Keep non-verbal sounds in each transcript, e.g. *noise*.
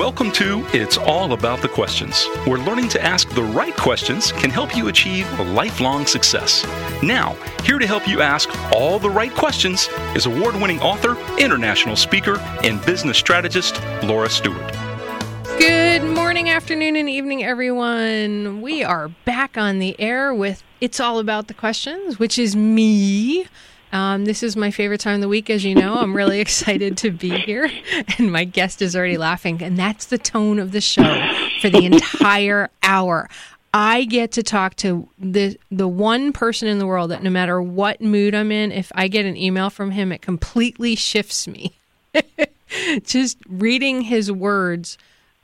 Welcome to It's All About the Questions, where learning to ask the right questions can help you achieve lifelong success. Now, here to help you ask all the right questions is award winning author, international speaker, and business strategist Laura Stewart. Good morning, afternoon, and evening, everyone. We are back on the air with It's All About the Questions, which is me. Um, this is my favorite time of the week, as you know. I'm really *laughs* excited to be here, and my guest is already laughing. And that's the tone of the show for the entire hour. I get to talk to the the one person in the world that no matter what mood I'm in, if I get an email from him, it completely shifts me. *laughs* Just reading his words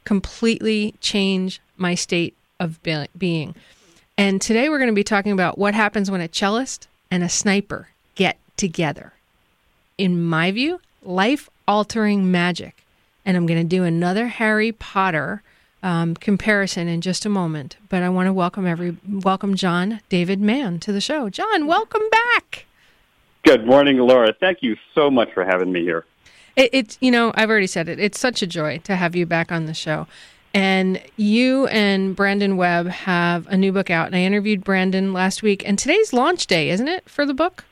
completely change my state of being. And today we're going to be talking about what happens when a cellist and a sniper get together. In my view, life altering magic. And I'm going to do another Harry Potter um, comparison in just a moment. But I want to welcome every welcome John David Mann to the show. John, welcome back. Good morning, Laura. Thank you so much for having me here. It, it's you know I've already said it. It's such a joy to have you back on the show. And you and Brandon Webb have a new book out, and I interviewed Brandon last week. And today's launch day, isn't it, for the book?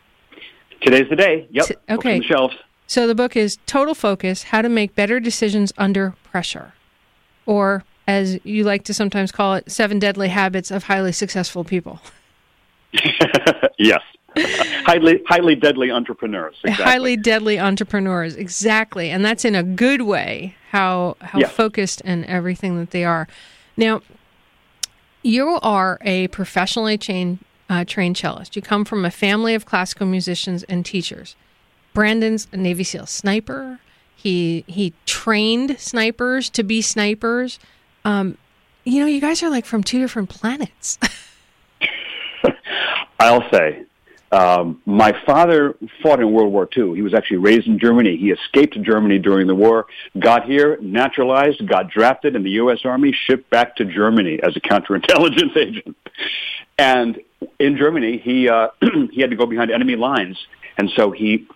Today's the day. Yep. T- okay. The shelves. So the book is Total Focus: How to Make Better Decisions Under Pressure, or as you like to sometimes call it, Seven Deadly Habits of Highly Successful People. *laughs* yes. *laughs* highly highly deadly entrepreneurs. Exactly. Highly deadly entrepreneurs, exactly, and that's in a good way. How how yes. focused and everything that they are. Now, you are a professionally trained uh, trained cellist. You come from a family of classical musicians and teachers. Brandon's a Navy SEAL sniper. He he trained snipers to be snipers. Um, you know, you guys are like from two different planets. *laughs* *laughs* I'll say. Um, my father fought in World War II. He was actually raised in Germany. He escaped Germany during the war, got here, naturalized, got drafted in the U.S. Army, shipped back to Germany as a counterintelligence *laughs* agent. And in Germany, he uh, *clears throat* he had to go behind enemy lines, and so he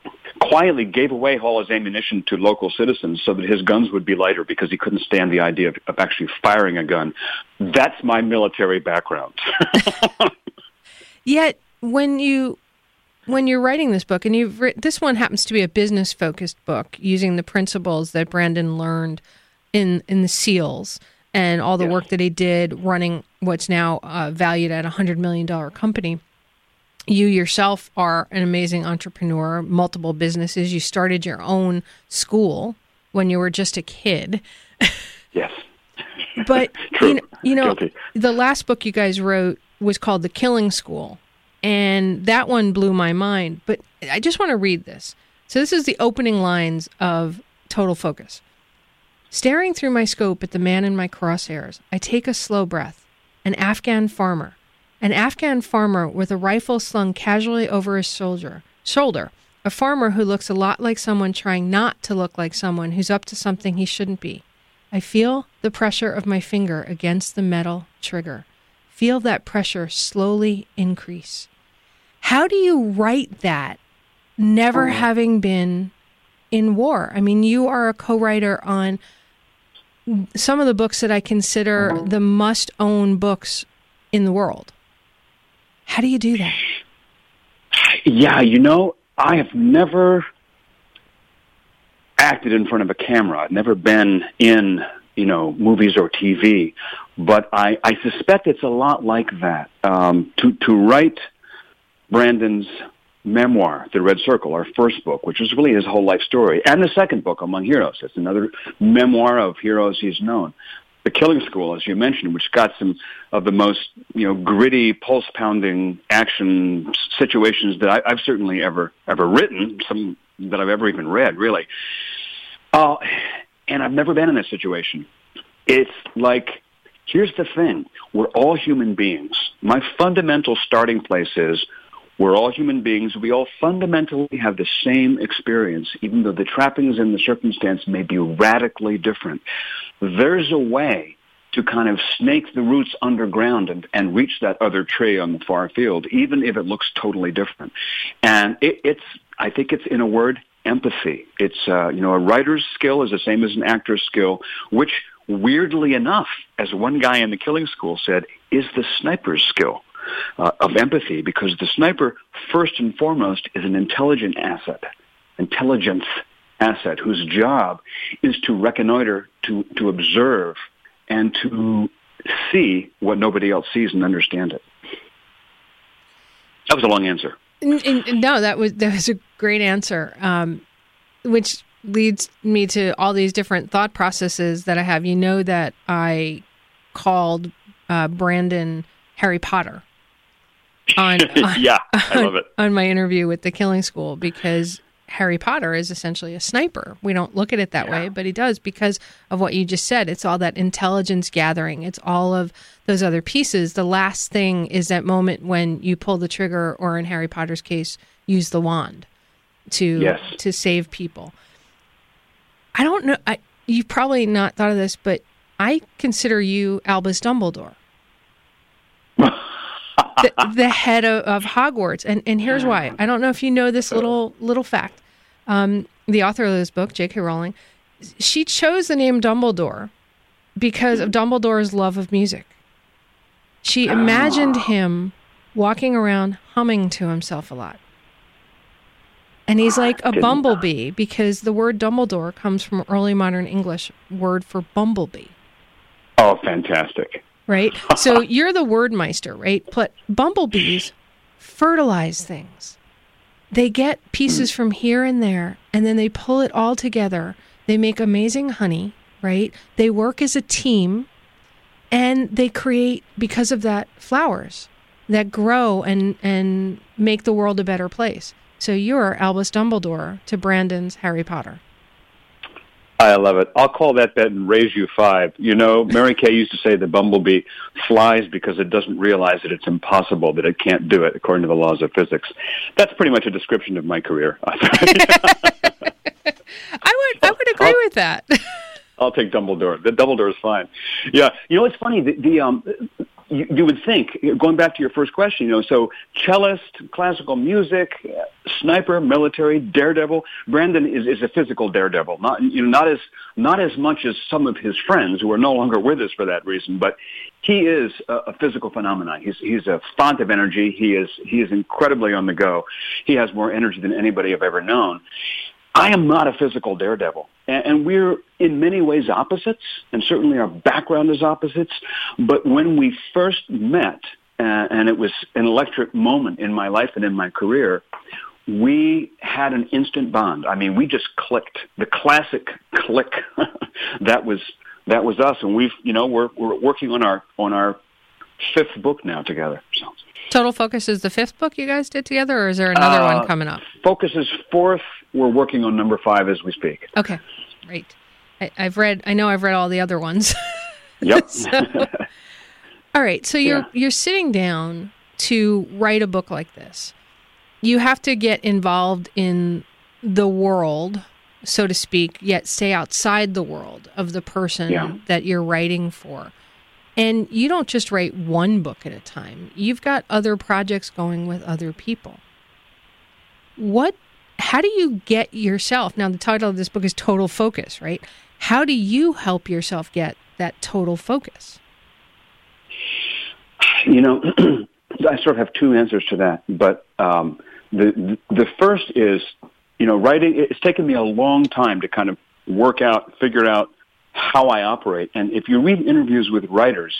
quietly gave away all his ammunition to local citizens so that his guns would be lighter because he couldn't stand the idea of, of actually firing a gun. That's my military background. *laughs* Yet, when you when you're writing this book, and you've this one happens to be a business focused book using the principles that Brandon learned in in the SEALs and all the yeah. work that he did running what's now uh, valued at a $100 million company. You yourself are an amazing entrepreneur, multiple businesses. You started your own school when you were just a kid. Yes. but *laughs* you know, you know the last book you guys wrote was called The Killing School, and that one blew my mind. But I just want to read this. So this is the opening lines of Total Focus. Staring through my scope at the man in my crosshairs, I take a slow breath. An Afghan farmer. An Afghan farmer with a rifle slung casually over his shoulder. Shoulder. A farmer who looks a lot like someone trying not to look like someone who's up to something he shouldn't be. I feel the pressure of my finger against the metal trigger. Feel that pressure slowly increase. How do you write that, never oh. having been in war? I mean, you are a co writer on some of the books that I consider the must own books in the world. How do you do that? Yeah, you know, I have never acted in front of a camera. I've never been in, you know, movies or TV, but I, I suspect it's a lot like that. Um, to to write Brandon's memoir, The Red Circle, our first book, which is really his whole life story, and the second book, Among Heroes. It's another memoir of heroes he's known. The Killing School, as you mentioned, which got some of the most you know gritty, pulse-pounding action situations that I, I've certainly ever ever written, some that I've ever even read, really. Uh, and I've never been in this situation. It's like here's the thing: we're all human beings. My fundamental starting place is we're all human beings. We all fundamentally have the same experience, even though the trappings and the circumstance may be radically different. There's a way to kind of snake the roots underground and, and reach that other tree on the far field, even if it looks totally different. And it, it's, I think it's in a word, empathy. It's, uh, you know, a writer's skill is the same as an actor's skill, which weirdly enough, as one guy in the killing school said, is the sniper's skill uh, of empathy because the sniper, first and foremost, is an intelligent asset, intelligence asset whose job is to reconnoiter, to, to observe, and to see what nobody else sees and understand it. That was a long answer. No, that was that was a great answer, um, which leads me to all these different thought processes that I have. You know that I called uh, Brandon Harry Potter on, *laughs* on yeah, I love it on my interview with the Killing School because Harry Potter is essentially a sniper. We don't look at it that yeah. way, but he does because of what you just said. It's all that intelligence gathering. It's all of those other pieces. The last thing is that moment when you pull the trigger, or in Harry Potter's case, use the wand to yes. to save people. I don't know. I, you've probably not thought of this, but I consider you Albus Dumbledore. The, the, head of, of, Hogwarts. And and here's why. I don't know if you know this little little fact. Um, the author of this book, J.K. Rowling, she chose the name Dumbledore because of Dumbledore's love of music. She imagined him walking around humming to himself a lot. And he's like a bumblebee because the word Dumbledore comes from early modern English word for bumblebee. Oh, fantastic right? *laughs* so you're the word meister, right? But bumblebees fertilize things. They get pieces from here and there, and then they pull it all together. They make amazing honey, right? They work as a team, and they create, because of that, flowers that grow and, and make the world a better place. So you're Albus Dumbledore to Brandon's Harry Potter. I love it. I'll call that bet and raise you five. You know, Mary Kay used to say the bumblebee flies because it doesn't realize that it's impossible, that it can't do it according to the laws of physics. That's pretty much a description of my career. *laughs* I would, I would agree I'll, with that. I'll take Dumbledore. The Dumbledore is fine. Yeah, you know, it's funny. The, the um, you, you would think, going back to your first question, you know, so cellist, classical music, sniper, military, daredevil. Brandon is, is a physical daredevil, not you know, not as not as much as some of his friends who are no longer with us for that reason, but he is a, a physical phenomenon. He's he's a font of energy. He is he is incredibly on the go. He has more energy than anybody I've ever known. I am not a physical daredevil. And we're in many ways opposites, and certainly our background is opposites. But when we first met, uh, and it was an electric moment in my life and in my career, we had an instant bond. I mean, we just clicked. The classic click. *laughs* that was that was us, and we've you know we're we're working on our on our fifth book now together. So. Total Focus is the fifth book you guys did together, or is there another uh, one coming up? Focus is fourth. We're working on number five as we speak. Okay, great. I, have read. I know I've read all the other ones. *laughs* Yep. so, all right. So you're yeah. you're sitting down to write a book like this. You have to get involved in the world, so to speak, yet stay outside the world of the person yeah. that you're writing for. And you don't just write one book at a time. You've got other projects going with other people. What how do you get yourself? Now the title of this book is Total Focus, right? How do you help yourself get that total focus? You know, *clears throat* I sort of have two answers to that, but um, the the first is, you know, writing. It's taken me a long time to kind of work out, figure out how I operate. And if you read interviews with writers,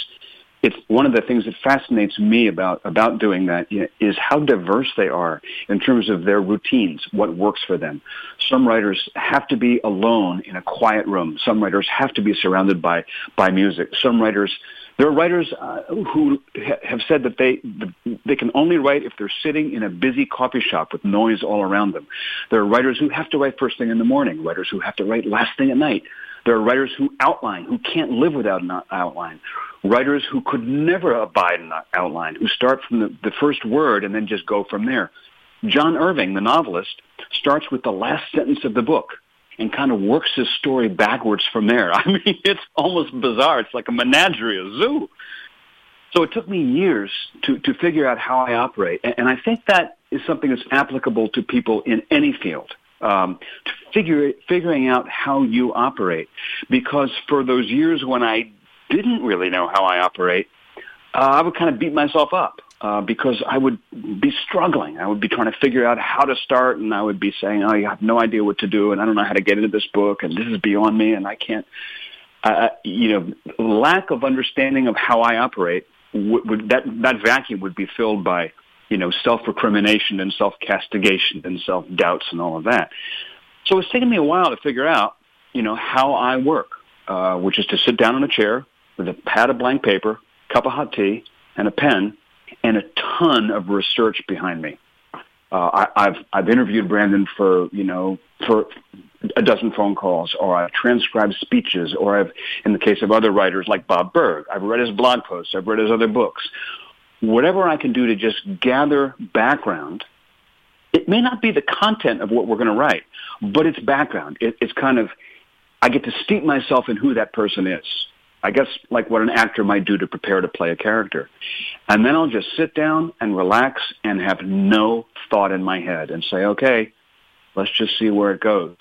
it's one of the things that fascinates me about about doing that is how diverse they are in terms of their routines, what works for them. Some writers have to be alone in a quiet room. Some writers have to be surrounded by by music. Some writers there are writers uh, who ha- have said that they they can only write if they're sitting in a busy coffee shop with noise all around them. There are writers who have to write first thing in the morning. Writers who have to write last thing at night. There are writers who outline, who can't live without an outline. Writers who could never abide an outline, who start from the, the first word and then just go from there. John Irving, the novelist, starts with the last sentence of the book and kind of works his story backwards from there. *laughs* I mean, it's almost bizarre. It's like a menagerie, a zoo. So it took me years to, to figure out how I operate. And, and I think that is something that's applicable to people in any field um, to figure figuring out how you operate. Because for those years when I didn't really know how I operate, uh, I would kind of beat myself up. Uh, because I would be struggling. I would be trying to figure out how to start, and I would be saying, "Oh, I have no idea what to do, and I don't know how to get into this book, and this is beyond me, and I can't." Uh, you know, lack of understanding of how I operate would, would that that vacuum would be filled by you know self recrimination and self castigation and self doubts and all of that. So it's taken me a while to figure out you know how I work, uh, which is to sit down in a chair with a pad of blank paper, cup of hot tea, and a pen and a ton of research behind me. Uh, I, I've I've interviewed Brandon for you know for a dozen phone calls, or I've transcribed speeches, or I've, in the case of other writers like Bob Burg, I've read his blog posts, I've read his other books. Whatever I can do to just gather background, it may not be the content of what we're going to write, but it's background. It, it's kind of, I get to steep myself in who that person is. I guess like what an actor might do to prepare to play a character. And then I'll just sit down and relax and have no thought in my head and say, okay, let's just see where it goes.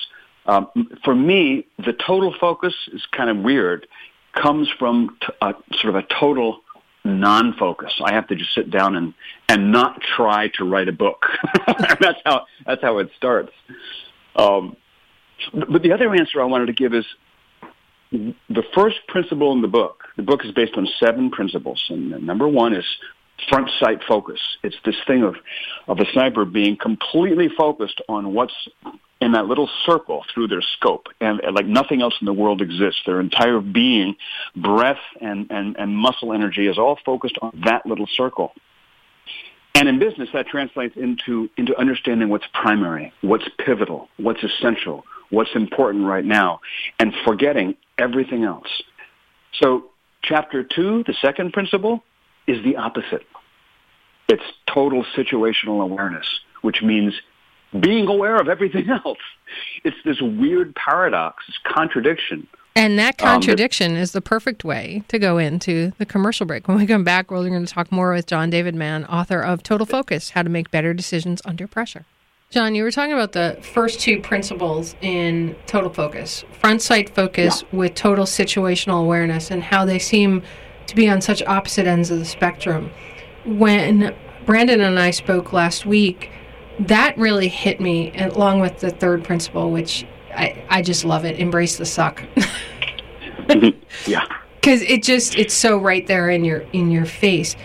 Um, for me, the total focus is kind of weird, comes from t- a, sort of a total non-focus. I have to just sit down and, and not try to write a book. *laughs* that's how, that's how it starts. Um, but the other answer I wanted to give is the first principle in the book, the book is based on seven principles. And number one is front sight focus. It's this thing of, of a sniper being completely focused on what's in that little circle through their scope and, and, like nothing else in the world exists. Their entire being, breath and, and, and muscle energy is all focused on that little circle. And in business, that translates into, into understanding what's primary, what's pivotal, what's essential, what's important right now, and forgetting everything else. So chapter two, the second principle, is the opposite. It's total situational awareness, which means being aware of everything *laughs* else. It's this weird paradox, this contradiction. And that contradiction um, is the perfect way to go into the commercial break. When we come back, we're going to talk more with John David Mann, author of Total Focus How to Make Better Decisions Under Pressure. John, you were talking about the first two principles in total focus front sight focus yeah. with total situational awareness, and how they seem to be on such opposite ends of the spectrum. When Brandon and I spoke last week, that really hit me, along with the third principle, which I, I just love it embrace the suck. Mm-hmm. yeah. *laughs* Because it just, it's so right there in your, in your face.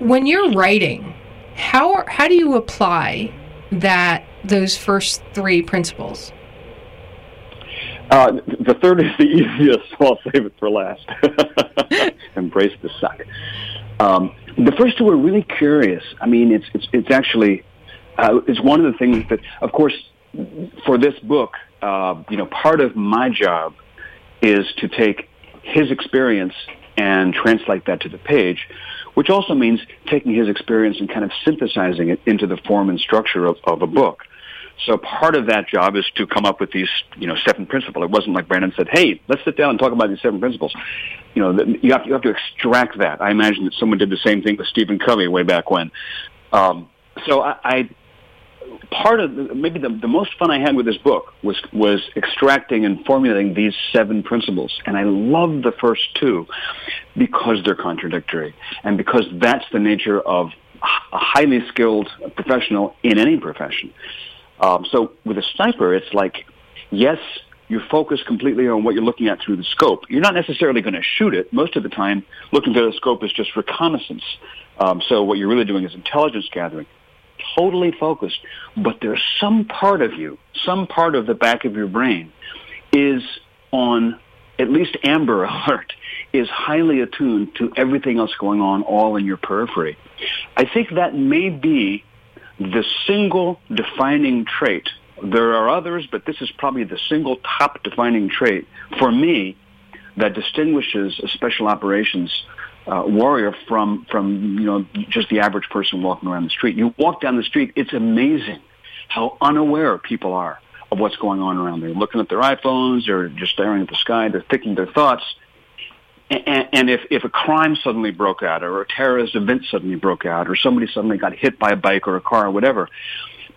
When you're writing, how, how do you apply that those first three principles? Uh, the third is the *laughs* easiest, so I'll save it for last. *laughs* Embrace the suck. Um, the first two are really curious. I mean, it's it's it's actually uh, it's one of the things that, of course, for this book, uh, you know, part of my job is to take his experience and translate that to the page which also means taking his experience and kind of synthesizing it into the form and structure of, of a book. So part of that job is to come up with these, you know, seven principles. It wasn't like Brandon said, "Hey, let's sit down and talk about these seven principles." You know, you have to, you have to extract that. I imagine that someone did the same thing with Stephen Covey way back when. Um, so I, I part of the, maybe the, the most fun I had with this book was was extracting and formulating these seven principles, and I love the first two because they're contradictory, and because that's the nature of a highly skilled professional in any profession. Um, so with a sniper, it's like, yes, you're focused completely on what you're looking at through the scope. You're not necessarily going to shoot it. Most of the time, looking through the scope is just reconnaissance. Um, so what you're really doing is intelligence gathering totally focused, but there's some part of you, some part of the back of your brain is on at least amber *laughs* alert, is highly attuned to everything else going on all in your periphery. I think that may be the single defining trait. There are others, but this is probably the single top defining trait for me that distinguishes a special operations uh, warrior from from you know just the average person walking around the street. You walk down the street, it's amazing how unaware people are of what's going on around them. They're Looking at their iPhones or just staring at the sky, they're thinking their thoughts. And, and if, if a crime suddenly broke out or a terrorist event suddenly broke out or somebody suddenly got hit by a bike or a car or whatever,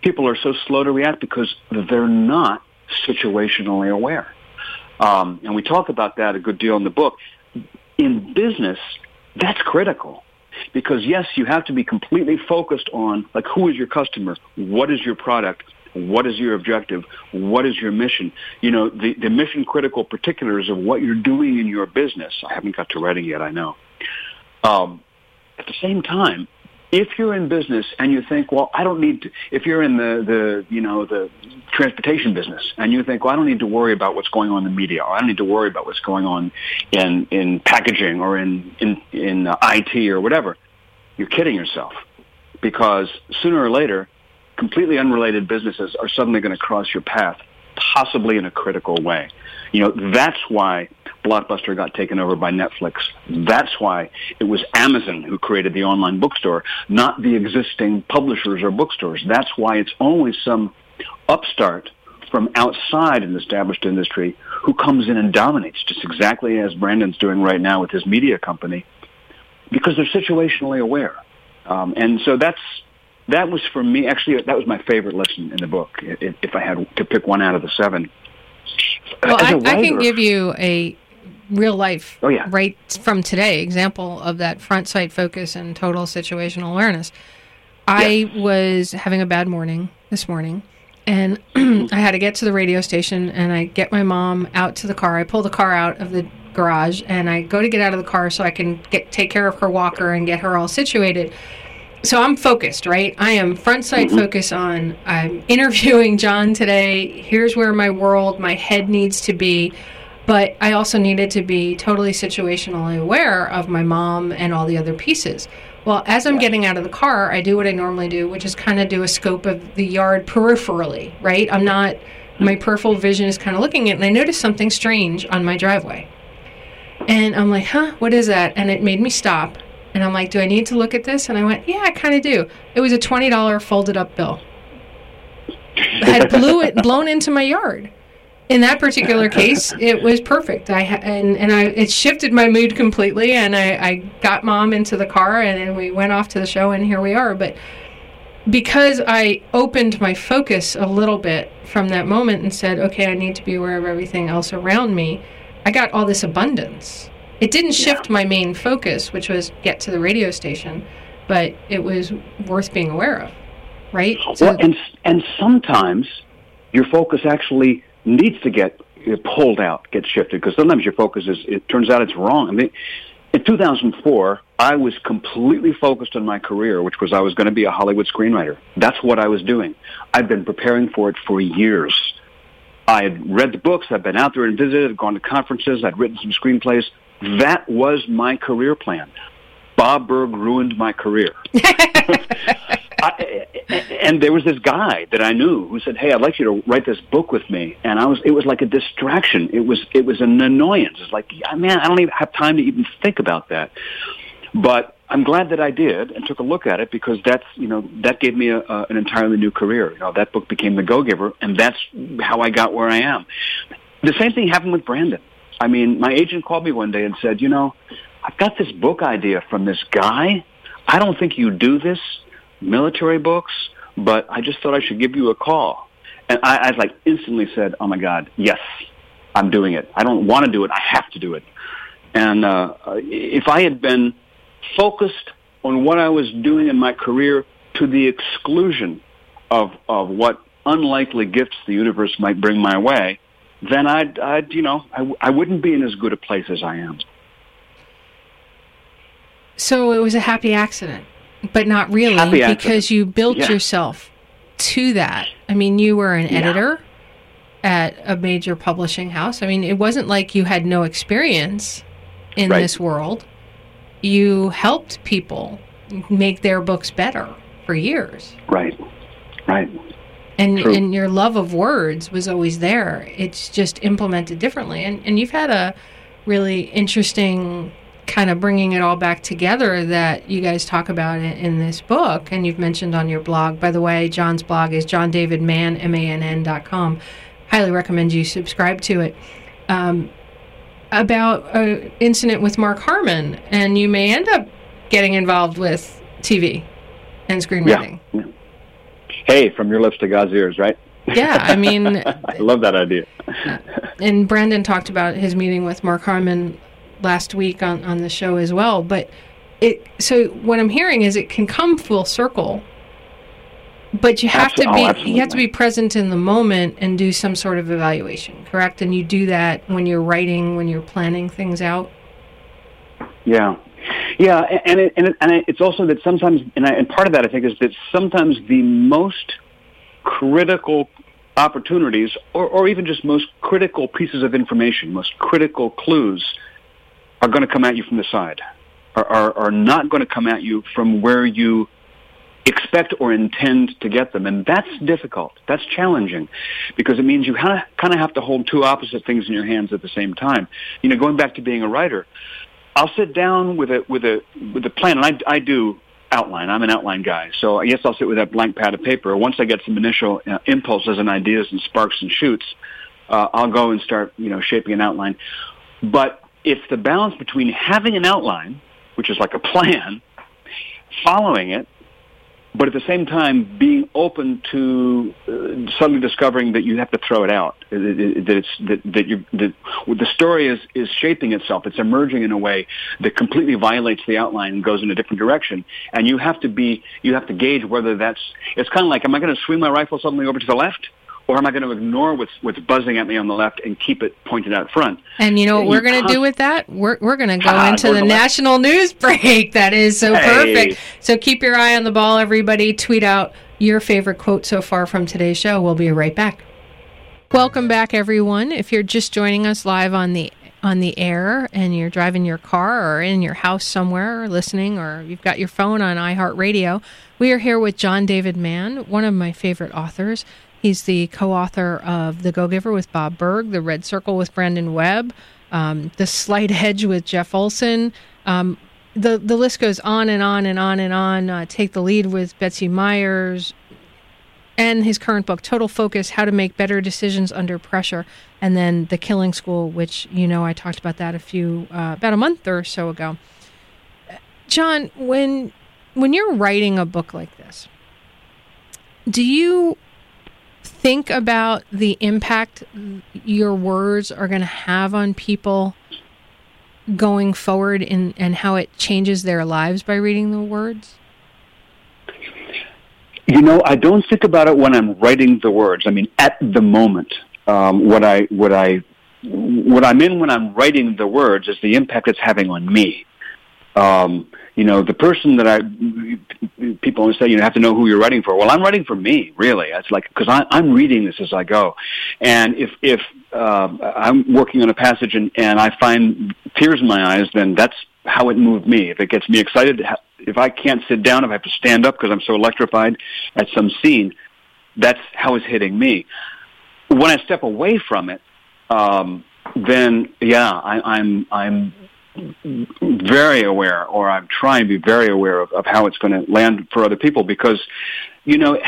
people are so slow to react because they're not situationally aware. Um, and we talk about that a good deal in the book. In business, that's critical because yes, you have to be completely focused on like who is your customer, what is your product, what is your objective, what is your mission. You know, the, the mission critical particulars of what you're doing in your business. I haven't got to writing yet, I know. Um, at the same time, if you're in business and you think, well, I don't need to, if you're in the, the, you know, the transportation business and you think, well, I don't need to worry about what's going on in the media or I don't need to worry about what's going on in, in packaging or in, in, in uh, IT or whatever, you're kidding yourself because sooner or later, completely unrelated businesses are suddenly going to cross your path, possibly in a critical way. You know, that's why Blockbuster got taken over by Netflix. That's why it was Amazon who created the online bookstore, not the existing publishers or bookstores. That's why it's always some upstart from outside an established industry who comes in and dominates, just exactly as Brandon's doing right now with his media company, because they're situationally aware. Um, and so that's that was for me. Actually, that was my favorite lesson in the book. If, if I had to pick one out of the seven. Uh, well, I, writer, I, can give you a real life, oh, yeah. right from today, example of that front sight focus and total situational awareness. I was having a bad morning this morning, and *clears throat* I had to get to the radio station, and I get my mom out to the car. I pull the car out of the garage, and I go to get out of the car so I can get take care of her walker and get her all situated. So I'm focused, right? I am front sight mm-hmm. focus on. I'm interviewing John today. Here's where my world, my head needs to be but I also needed to be totally situationally aware of my mom and all the other pieces. Well, as I'm getting out of the car, I do what I normally do, which is kind of do a scope of the yard peripherally, right? I'm not, my peripheral vision is kind of looking at it, and I noticed something strange on my driveway. And I'm like, huh, what is that? And it made me stop. And I'm like, do I need to look at this? And I went, yeah, I kind of do. It was a $20 folded up bill. I had blew it blown into my yard in that particular case, it was perfect. I and and I it shifted my mood completely, and I, I got mom into the car, and, and we went off to the show, and here we are. But because I opened my focus a little bit from that moment and said, okay, I need to be aware of everything else around me, I got all this abundance. It didn't shift yeah. my main focus, which was get to the radio station, but it was worth being aware of, right? So, well, and and sometimes your focus actually needs to get uh, pulled out, get shifted, because sometimes your focus is, it turns out it's wrong. I mean, in 2004, I was completely focused on my career, which was I was going to be a Hollywood screenwriter. That's what I was doing. I'd been preparing for it for years. I had read the books, I'd been out there and visited, I've gone to conferences, I'd written some screenplays. That was my career plan. Bob Burg ruined my career. *laughs* I, and there was this guy that I knew who said, "Hey, I'd like you to write this book with me." And I was, it was like a distraction. It was, it was an annoyance. It's like, man, I don't even have time to even think about that. But I'm glad that I did and took a look at it because that's, you know, that gave me a, a, an entirely new career. You know, that book became The Go Giver, and that's how I got where I am. The same thing happened with Brandon. I mean, my agent called me one day and said, you know, I've got this book idea from this guy. I don't think you do this military books, but I just thought I should give you a call. And I, I like instantly said, oh my God, yes, I'm doing it. I don't want to do it. I have to do it. And uh, if I had been focused on what I was doing in my career to the exclusion of, of what unlikely gifts the universe might bring my way, then I'd, I'd you know, I, I wouldn't be in as good a place as I am. So it was a happy accident. But not really, Happy because you built yeah. yourself to that. I mean, you were an editor yeah. at a major publishing house. I mean, it wasn't like you had no experience in right. this world. You helped people make their books better for years. Right. Right. And and your love of words was always there. It's just implemented differently. And and you've had a really interesting kind of bringing it all back together that you guys talk about in, in, this book and you've mentioned on your blog. By the way, John's blog is johndavidmann, M-A-N-N dot com. Highly recommend you subscribe to it. Um, about an incident with Mark Harmon, and you may end up getting involved with TV and screenwriting. Yeah. Hey, from your lips to God's ears, right? Yeah, I mean, *laughs* I love that idea. and Brandon talked about his meeting with Mark Harmon last week on, on the show as well. But it so what I'm hearing is it can come full circle, but you have to be oh, you have to be present in the moment and do some sort of evaluation, correct? And you do that when you're writing, when you're planning things out. Yeah, yeah, and it, and, it, and it's also that sometimes, and, I, and part of that I think is that sometimes the most critical opportunities, or, or even just most critical pieces of information, most critical clues, are going to come at you from the side, are, are, are not going to come at you from where you expect or intend to get them. And that's difficult. That's challenging because it means you kind of kind of have to hold two opposite things in your hands at the same time. You know, going back to being a writer, I'll sit down with a with a with a plan, and I I do outline. I'm an outline guy, so I guess I'll sit with that blank pad of paper. Once I get some initial uh, impulses and ideas and sparks and shoots, uh, I'll go and start you know shaping an outline. But it's the balance between having an outline, which is like a plan, following it, but at the same time being open to uh, suddenly discovering that you have to throw it out. That it's that that you that the story is is shaping itself. It's emerging in a way that completely violates the outline and goes in a different direction. And you have to be you have to gauge whether that's. It's kind of like, am I going to swing my rifle suddenly over to the left? Or am I going to ignore what's what's buzzing at me on the left and keep it pointed out front? And you know what we're going to do with that? We're we're going to go ah, into the, national news break. That is so hey. perfect. So keep your eye on the ball, everybody. Tweet out your favorite quote so far from today's show. We'll be right back. Welcome back, everyone. If you're just joining us live on the on the air and you're driving your car or in your house somewhere or listening or you've got your phone on iHeartRadio, we are here with John David Mann, one of my favorite authors. He's the co-author of The Go-Giver with Bob Burg, The Red Circle with Brandon Webb, um, The Slight Edge with Jeff Olson. Um, the the list goes on and on and on and on. Uh, Take the Lead with Betsy Myers, and his current book, Total Focus: How to Make Better Decisions Under Pressure, and then The Killing School, which you know I talked about that a few uh, about a month or so ago. John, when when you're writing a book like this, do you think about the impact your words are going to have on people going forward in, and how it changes their lives by reading the words? You know, I don't think about it when I'm writing the words. I mean, at the moment, um, what I what I what I'm in when I'm writing the words is the impact it's having on me. Um, you know, the person that I, people always say, you have to know who you're writing for. Well, I'm writing for me, really. It's like, because I'm reading this as I go. And if, if, uh, I'm working on a passage and, and I find tears in my eyes, then that's how it moved me. If it gets me excited, if I can't sit down, if I have to stand up because I'm so electrified at some scene, that's how it's hitting me. When I step away from it, um, then yeah, I, I'm I'm very aware, or I'm trying to be very aware of, of how it's going to land for other people because, you know,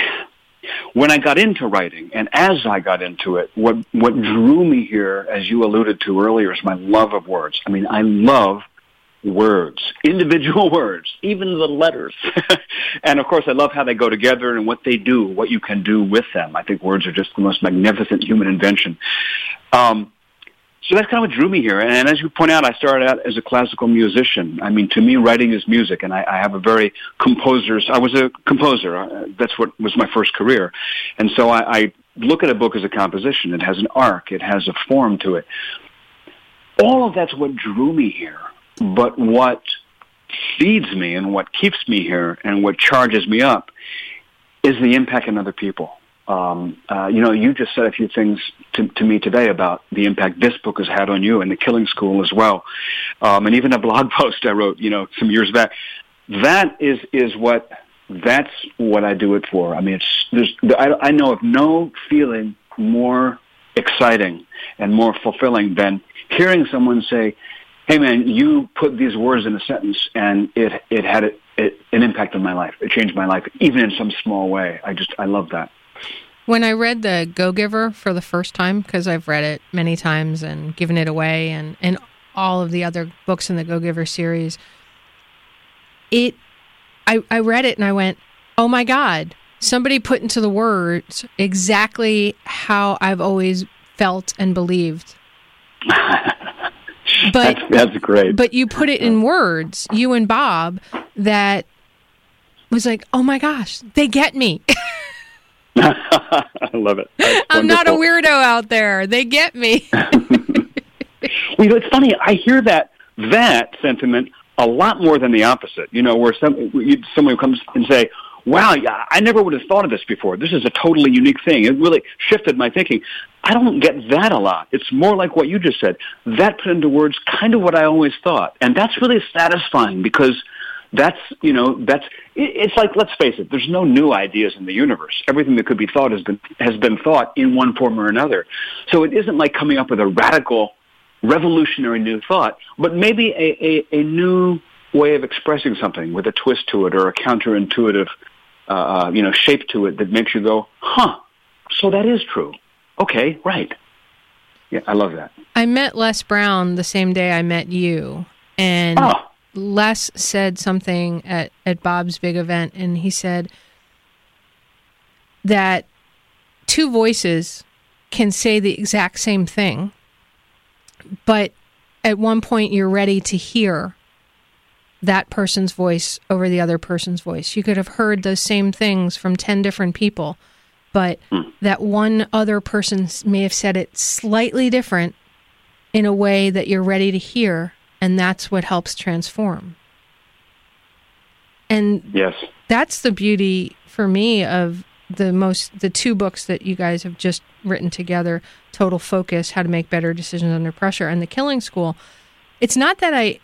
when I got into writing and as I got into it, what, what drew me here, as you alluded to earlier, is my love of words. I mean, I love words, individual *laughs* words, even the letters. *laughs* and of course, I love how they go together and what they do, what you can do with them. I think words are just the most magnificent human invention. Um, so that's kind of what drew me here. And as you point out, I started out as a classical musician. I mean, to me, writing is music, and I, I have a very composer's. I was a composer. Uh, that's what was my first career, and so I, I look at a book as a composition. It has an arc. It has a form to it. All of that's what drew me here. But what feeds me and what keeps me here and what charges me up is the impact on other people. Um, uh, you know, you just said a few things to, to, me today about the impact this book has had on you and the Killing School as well, um, and even a blog *laughs* post I wrote, you know, some years back. That is is what that's what I do it for. I mean, it's there's I, I know of no feeling more exciting and more fulfilling than hearing someone say, "Hey, man, you put these words in a sentence, and it it had a, it, an impact on my life. It changed my life, even in some small way." I just I love that. When I read the Go Giver for the first time, because I've read it many times and given it away, and and all of the other books in the Go Giver series, it, I I read it and I went, oh my god, somebody put into the words exactly how I've always felt and believed. *laughs* But that's, that's great. But you put it in words, you and Bob, that was like, oh my gosh, they get me. *laughs* *laughs* I love it. I'm not a weirdo out there. They get me. *laughs* well, you know, it's funny. I hear that that sentiment a lot more than the opposite. You know, where some somebody comes and say, "Wow, yeah, I never would have thought of this before. This is a totally unique thing. It really shifted my thinking." I don't get that a lot. It's more like what you just said. That put into words kind of what I always thought, and that's really satisfying because that's you know that's it's like let's face it there's no new ideas in the universe. Everything that could be thought has been has been thought in one form or another. So it isn't like coming up with a radical revolutionary new thought but maybe a, a, a new way of expressing something with a twist to it or a counterintuitive uh, uh, you know shape to it that makes you go huh so that is true. Okay right. Yeah i love that. I met les brown the same day i met you and oh Les said something at, at Bob's big event, and he said that two voices can say the exact same thing, but at one point you're ready to hear that person's voice over the other person's voice. You could have heard those same things from 10 different people, but mm. that one other person may have said it slightly different in a way that you're ready to hear and that's what helps transform. And yes, that's the beauty for me of the most the two books that you guys have just written together, Total Focus, How to Make Better Decisions Under Pressure, and The Killing School. It's not that I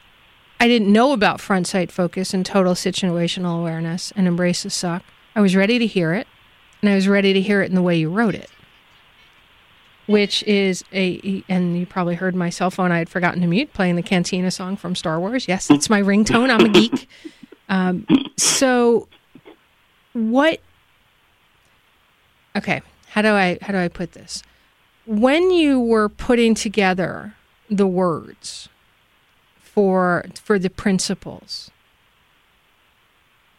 I didn't know about front sight focus and total situational awareness and embrace the suck. I was ready to hear it, and I was ready to hear it in the way you wrote it which is a and you probably heard my cell phone. I had forgotten to mute playing the cantina song from star wars. Yes it's my ringtone. I'm a geek. Um, so what okay how do i how do i put this? When you were putting together the words for for the principles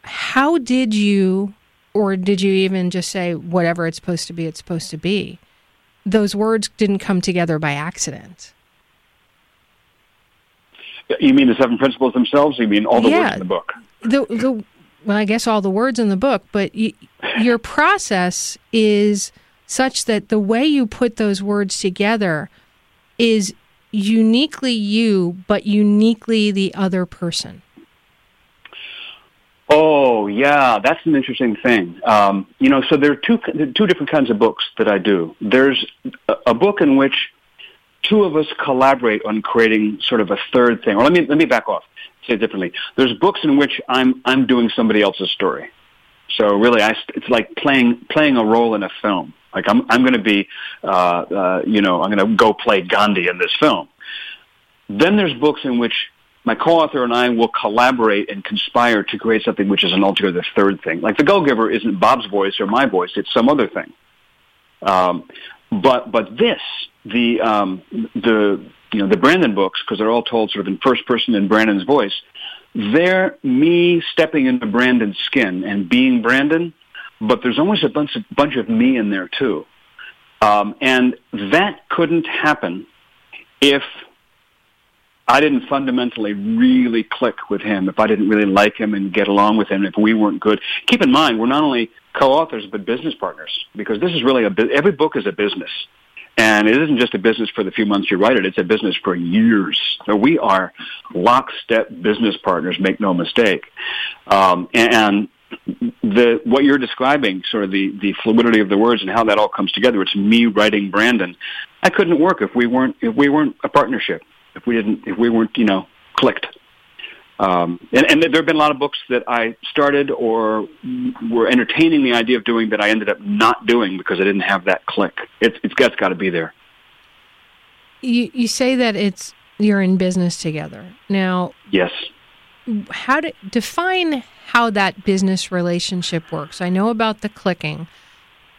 how did you or did you even just say whatever it's supposed to be it's supposed to be those words didn't come together by accident. You mean the seven principles themselves? You mean all the yeah, words in the book? The, the, well, I guess all the words in the book, but your process is such that the way you put those words together is uniquely you, but uniquely the other person. Oh yeah, that's an interesting thing. Um, you know, so there are two two different kinds of books that I do. There's a, book in which two of us collaborate on creating sort of a third thing. Or let me let me back off. Say it differently. There's books in which I'm I'm doing somebody else's story. So really, I, it's like playing playing a role in a film. Like I'm I'm going to be, uh, uh, you know, I'm going to go play Gandhi in this film. Then there's books in which my co-author and I will collaborate and conspire to create something which is an altogether third thing. Like the Go-Giver isn't Bob's voice or my voice; it's some other thing. Um, but but this the um, the you know the Brandon books because they're all told sort of in first person in Brandon's voice. They're me stepping into Brandon's skin and being Brandon, but there's always a bunch of bunch of me in there too, um, and that couldn't happen if I didn't fundamentally really click with him, if I didn't really like him and get along with him, if we weren't good. Keep in mind, we're not only co-authors but business partners because this is really a every book is a business, and it isn't just a business for the few months you write it; it's a business for years. So we are lockstep business partners. Make no mistake, um, and the what you're describing, sort of the the fluidity of the words and how that all comes together. It's me writing Brandon. I couldn't work if we weren't if we weren't a partnership if we didn't if we weren't you know clicked. Um, and, and there have been a lot of books that I started or were entertaining the idea of doing that I ended up not doing because I didn't have that click. It's it's got, it's got to be there. You you say that it's you're in business together now. Yes. How to define how that business relationship works? I know about the clicking.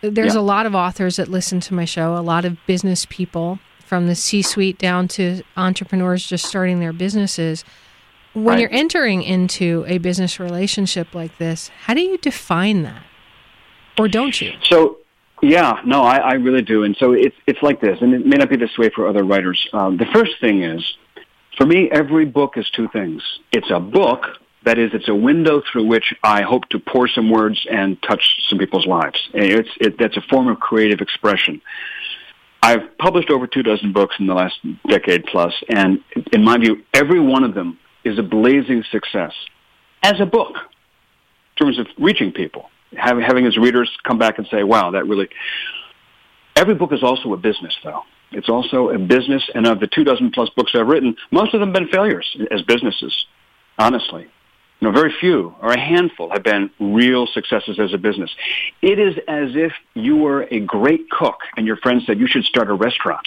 There's yeah. a lot of authors that listen to my show, a lot of business people from the C suite down to entrepreneurs just starting their businesses. When right. you're entering into a business relationship like this, how do you define that? or don't you? So yeah, no, I, I really do. And so it's it's like this, and it may not be this way for other writers. Um, the first thing is, for me, every book is two things. It's a book, that is, it's a window through which I hope to pour some words and touch some people's lives. And it's it, that's a form of creative expression. I've published over two dozen books in the last decade plus, and in my view, every one of them is a blazing success as a book in terms of reaching people having, having his readers come back and say, wow, that really... Every book is also a business, though. It's also a business, and of the two dozen plus books I've written, most of them have been failures as businesses, honestly. You know, very few or a handful have been real successes as a business. It is as if you were a great cook and your friend said you should start a restaurant.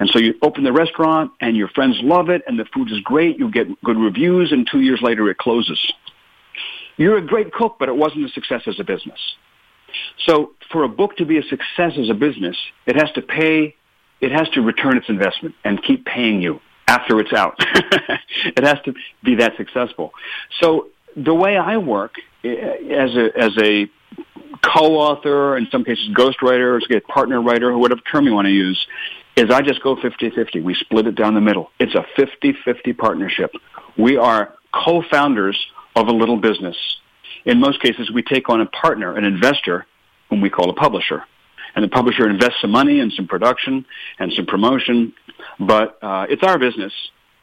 And so you open the restaurant and your friends love it and the food is great. You get good reviews and two years later it closes. You're a great cook, but it wasn't a success as a business. So for a book to be a success as a business, it has to pay, it has to return its investment and keep paying you after it's out. *laughs* it has to be that successful. So the way I work eh, as a, as a co-author, in some cases ghostwriter, or partner writer, whatever term you want to use, is I just go 50-50. We split it down the middle. It's a 50-50 partnership. We are co-founders of a little business. In most cases, we take on a partner, an investor, whom we call a publisher. And the publisher invests some money and some production and some promotion, but uh, it's our business,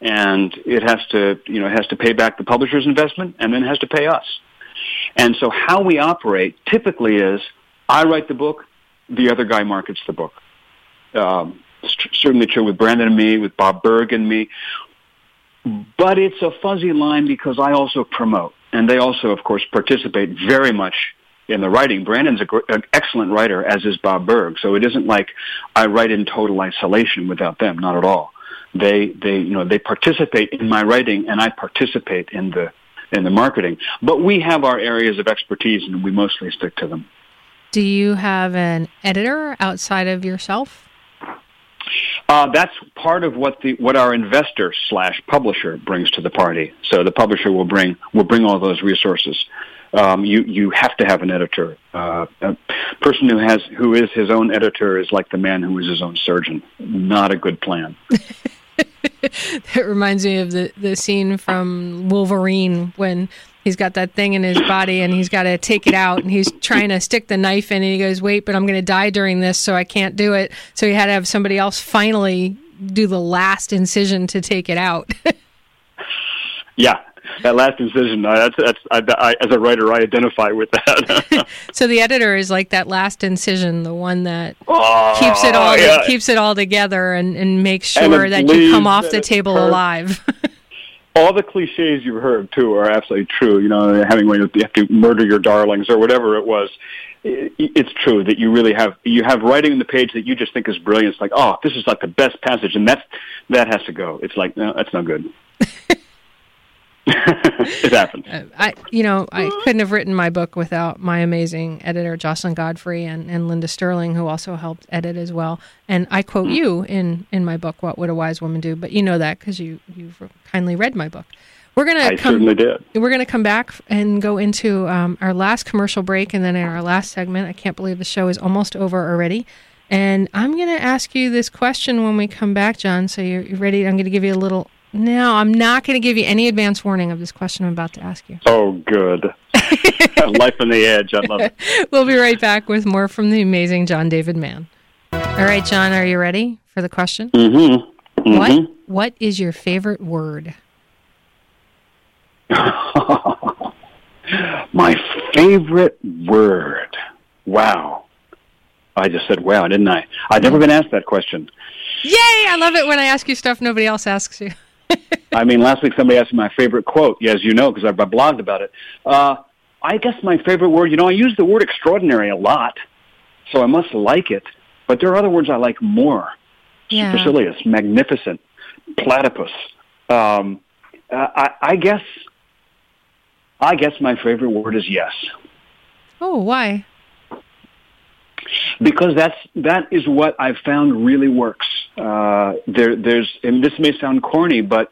and it has to, you know, it has to pay back the publisher's investment, and then it has to pay us. And so, how we operate typically is, I write the book, the other guy markets the book. Um, certainly true with Brandon and me, with Bob Burg and me. But it's a fuzzy line because I also promote. And they also, of course, participate very much in the writing. Brandon's gr- an excellent writer, as is Bob Burg. So it isn't like I write in total isolation without them. Not at all. They, they, you know, they participate in my writing, and I participate in the in the marketing. But we have our areas of expertise, and we mostly stick to them. Do you have an editor outside of yourself? Uh, that's part of what the what our investor slash publisher brings to the party. So the publisher will bring will bring all those resources. Um, you you have to have an editor. Uh, a person who has who is his own editor is like the man who is his own surgeon. Not a good plan. *laughs* that reminds me of the the scene from Wolverine when he's got that thing in his body and he's got to take it out and he's trying to stick the knife in and he goes, wait, but I'm going to die during this, so I can't do it. So he had to have somebody else finally do the last incision to take it out. *laughs* yeah. That last incision, that's, that's I, I, as a writer, I identify with that. *laughs* *laughs* so the editor is like that last incision, the one that oh, keeps it all yeah. keeps it all together and, and makes sure and that you come off the table alive *laughs* all the cliches you've heard too are absolutely true. You know, Hemingway, you have to murder your darlings or whatever it was. It's true that you really have you have writing on the page that you just think is brilliant. It's like, oh, this is like the best passage, and that's that has to go. It's like, no, that's not good. *laughs* it happens. Uh, I, you know, I couldn't have written my book without my amazing editor Jocelyn Godfrey and, and Linda Sterling, who also helped edit as well. And I quote you in in my book, "What Would a Wise Woman Do?" But you know that because you you've kindly read my book. We're gonna I come, certainly did. We're gonna come back and go into um, our last commercial break, and then in our last segment. I can't believe the show is almost over already. And I'm going to ask you this question when we come back, John. So you're, you're ready. I'm going to give you a little no, I'm not going to give you any advance warning of this question I'm about to ask you. Oh, good. *laughs* Life on the edge. I love it. *laughs* we'll be right back with more from the amazing John David Mann. All right, John, are you ready for the question? Mm-hmm. mm-hmm. What What is your favorite word? *laughs* My favorite word. Wow. I just said wow, didn't I? I've never been asked that question. Yay! I love it when I ask you stuff nobody else asks you. I mean, last week somebody asked me my favorite quote, as you know, because I blogged about it. Uh, I guess my favorite word, you know, I use the word extraordinary a lot, so I must like it. But there are other words I like more. Yeah. Supercilious, magnificent, platypus. Um, I, I guess, I guess my favorite word is yes. Oh, why? because that's that is what I've found really works. Uh, there, there's, and this may sound corny, but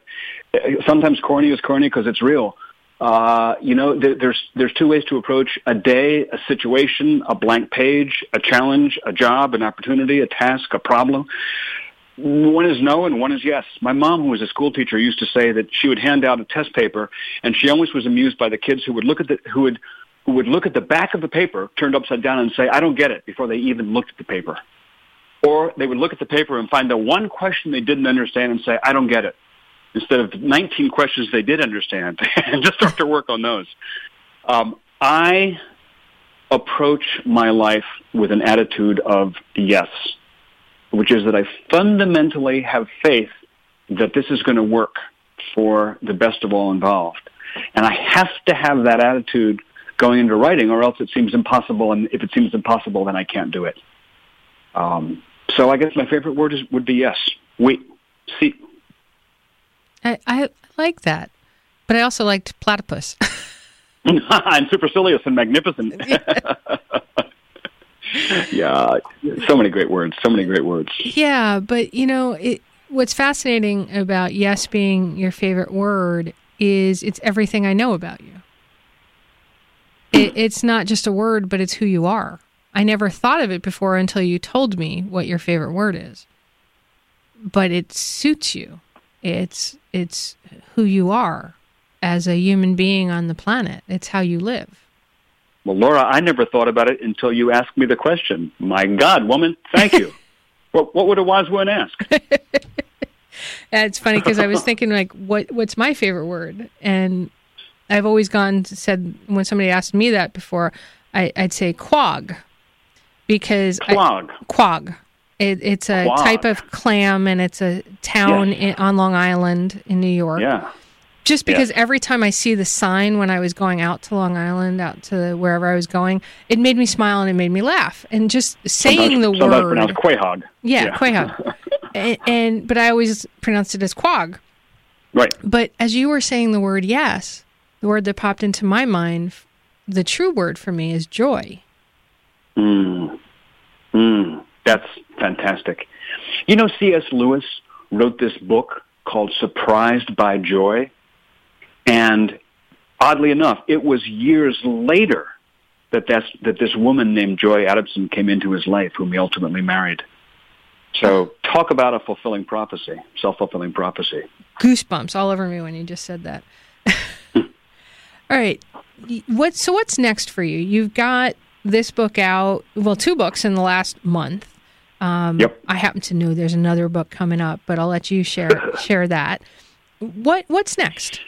uh, sometimes corny is corny because it's real. Uh, you know, there, there's there's two ways to approach a day, a situation, a blank page, a challenge, a job, an opportunity, a task, a problem. One is no and one is yes. My mom, who was a school teacher, used to say that she would hand out a test paper, and she always was amused by the kids who would look at the who would who would look at the back of the paper turned upside down and say, "I don't get it," before they even looked at the paper. Or they would look at the paper and find the one question they didn't understand and say, "I don't get it." instead of 19 questions they did understand *laughs* and just start to work on those. Um, I approach my life with an attitude of yes, which is that I fundamentally have faith that this is going to work for the best of all involved. And I have to have that attitude going into writing or else it seems impossible. And if it seems impossible, then I can't do it. Um, so I guess my favorite word is, would be yes. We, see, I, I like that, but I also liked platypus. *laughs* *laughs* and supercilious and magnificent. *laughs* yeah, so many great words. So many great words. Yeah, but you know, it, what's fascinating about yes being your favorite word is it's everything I know about you. It, it's not just a word, but it's who you are. I never thought of it before until you told me what your favorite word is. But it suits you. It's it's who you are as a human being on the planet. It's how you live. Well, Laura, I never thought about it until you asked me the question. My God, woman, thank you. *laughs* what, what would a wise woman ask? it's funny because I was thinking like, what what's my favorite word? And I've always gone said when somebody asked me that before, I, would say quag because quag. I, quag. It, it's a Quad. type of clam, and it's a town yes. in, on Long Island in New York. Yeah. Just because yes. every time I see the sign when I was going out to Long Island, out to wherever I was going, it made me smile and it made me laugh. And just saying sometimes, the sometimes word, pronounced quahog. Yeah, yeah. quahog. *laughs* and, and but I always pronounced it as quag. Right. But as you were saying the word yes, the word that popped into my mind, the true word for me is joy. Mm. Mm. That's fantastic. You know, C.S. Lewis wrote this book called Surprised by Joy. And oddly enough, it was years later that, that's, that this woman named Joy Adamson came into his life, whom he ultimately married. So talk about a fulfilling prophecy, self-fulfilling prophecy. Goosebumps all over me when you just said that. *laughs* all right. What, so what's next for you? You've got this book out, well, two books in the last month. Um, yep. I happen to know there's another book coming up, but I'll let you share *laughs* share that. What what's next?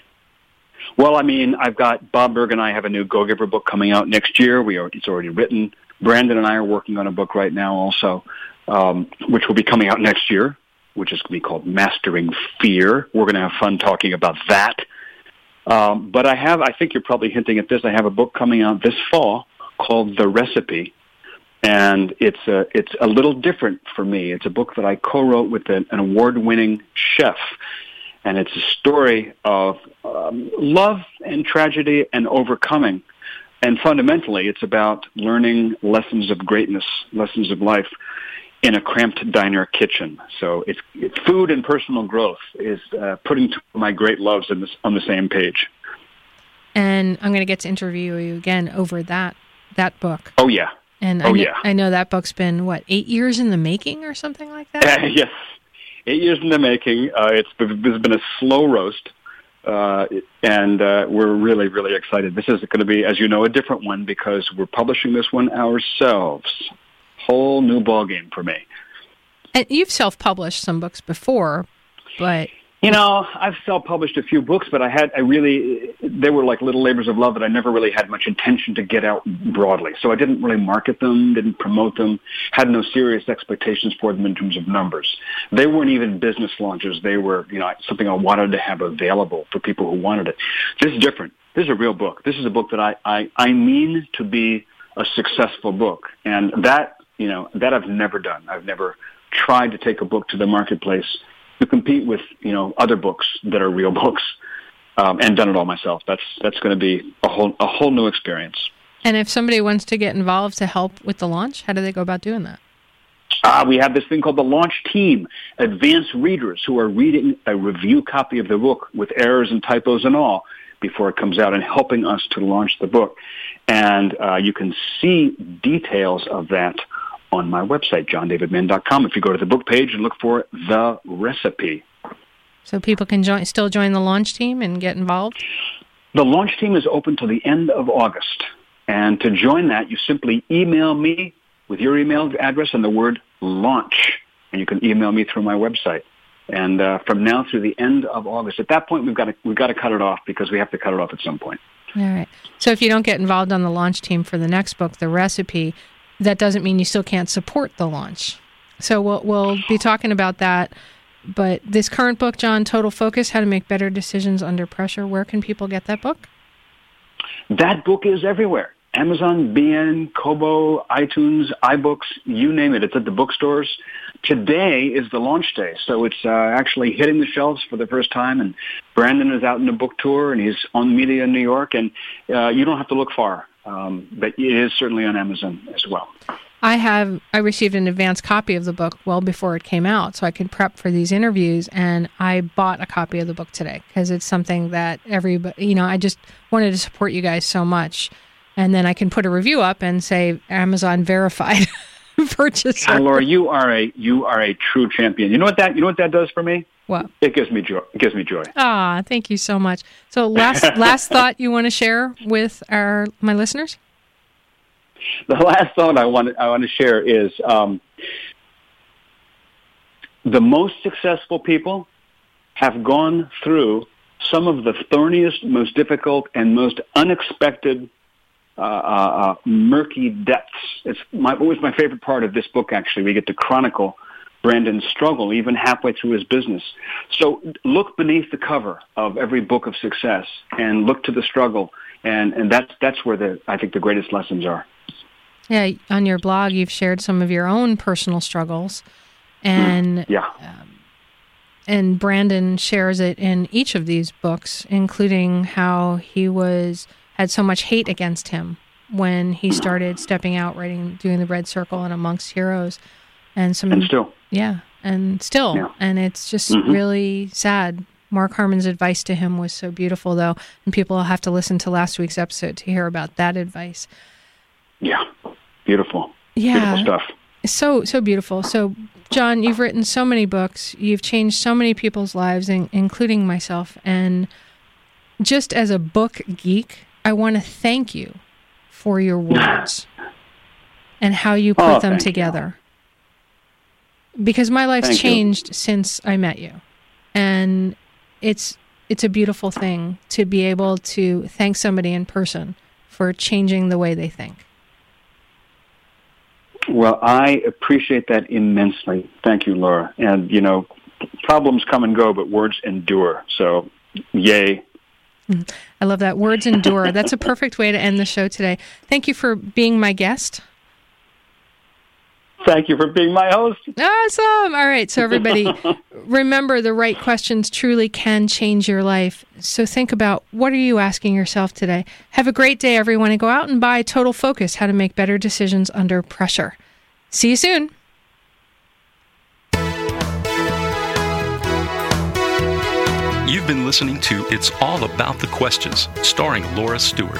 Well, I mean, I've got Bob Burg and I have a new Go Giver book coming out next year. We are it's already written. Brandon and I are working on a book right now, also, um, which will be coming out next year, which is going to be called Mastering Fear. We're going to have fun talking about that. Um, but I have, I think you're probably hinting at this. I have a book coming out this fall called The Recipe, and it's a it's a little different for me. It's a book that I co-wrote with an, an award-winning chef, and it's a story of um, love and tragedy and overcoming. And fundamentally, it's about learning lessons of greatness, lessons of life in a cramped diner kitchen. So it's, it's food and personal growth is uh, putting my great loves this, on the same page. And I'm going to get to interview you again over that that book. Oh yeah, and oh, I, know, yeah. I know that book's been, what, eight years in the making or something like that? Uh, *laughs* yes, eight years in the making. Uh, it's, it's been a slow roast. Uh, and uh, we're really, really excited. This is going to be, as you know, a different one because we're publishing this one ourselves. Whole new ballgame for me. And you've self-published some books before, but you know, I've self-published a few books, but I had, I really, they were like little labors of love that I never really had much intention to get out broadly. So I didn't really market them, didn't promote them, had no serious expectations for them in terms of numbers. They weren't even business launches. They were, you know, something I wanted to have available for people who wanted it. This is different. This is a real book. This is a book that I, I, I mean to be a successful book. And that, you know, that I've never done. I've never tried to take a book to the marketplace to compete with you know other books that are real *laughs* books, um, and done it all myself. That's that's going to be a whole a whole new experience. And if somebody wants to get involved to help with the launch, how do they go about doing that? Uh, we have this thing called the launch team, advanced readers who are reading a review copy of the book with errors and typos and all. before it comes out and helping us to launch the book. And uh, you can see details of that on my website, johndavidmann.com. If you go to the book page and look for the recipe. So people can join, still join the launch team and get involved? The launch team is open till the end of August. And to join that, you simply email me with your email address and the word launch. And you can email me through my website. And uh, from now through the end of August, at that point, we've got to we've got to cut it off because we have to cut it off at some point. All right. So if you don't get involved on the launch team for the next book, the recipe, that doesn't mean you still can't support the launch. So we'll we'll be talking about that. But this current book, John, Total Focus: How to Make Better Decisions Under Pressure. Where can people get that book? That book is everywhere. Amazon, BN, Kobo, iTunes, iBooks, you name it. It's at the bookstores. Today is the launch day, so it's uh, actually hitting the shelves for the first time. And Brandon is out in a book tour, and he's on media in New York, and uh, you don't have to look far. Um, but it is certainly on Amazon as well. I have I received an advance copy of the book well before it came out, so I could prep for these interviews. And I bought a copy of the book today because it's something that everybody, you know, I just wanted to support you guys so much and then I can put a review up and say Amazon verified *laughs* purchase. Laura, you are a you are a true champion. You know what that you know what that does for me? What? It gives me joy. It gives me joy. Ah, thank you so much. So last *laughs* last thought you want to share with our my listeners? The last thought I want I want to share is um, the most successful people have gone through some of the thorniest, most difficult, and most unexpected uh, uh, uh, murky depths. It's my, always my favorite part of this book, actually. We get to chronicle Brandon's struggle even halfway through his business. So look beneath the cover of every book of success and look to the struggle. And, and that's, that's where the, I think the greatest lessons are. Yeah, on your blog, you've shared some of your own personal struggles. And mm, yeah. Um, and Brandon shares it in each of these books, including how he was had so much hate against him when he started stepping out, writing, doing the Red Circle and Amongst Heroes, and some and still, yeah, and still, yeah. and it's just mm-hmm. really sad. Mark Harmon's advice to him was so beautiful, though, and people will have to listen to last week's episode to hear about that advice. Yeah, beautiful. Yeah, beautiful stuff. So so beautiful. So John, you've written so many books. You've changed so many people's lives, including myself. And just as a book geek, I want to thank you for your words *laughs* and how you put oh, them together. You. Because my life's thank changed you. since I met you. And it's it's a beautiful thing to be able to thank somebody in person for changing the way they think. Well, I appreciate that immensely. Thank you, Laura. And, you know, problems come and go, but words endure. So, yay, mm-hmm. I love that. Words endure. That's a perfect way to end the show today. Thank you for being my guest. Thank you for being my host. Awesome. All right. So, everybody, *laughs* remember the right questions truly can change your life. So, think about what are you asking yourself today? Have a great day, everyone, and go out and buy Total Focus How to Make Better Decisions Under Pressure. See you soon. You've been listening to It's All About the Questions, starring Laura Stewart.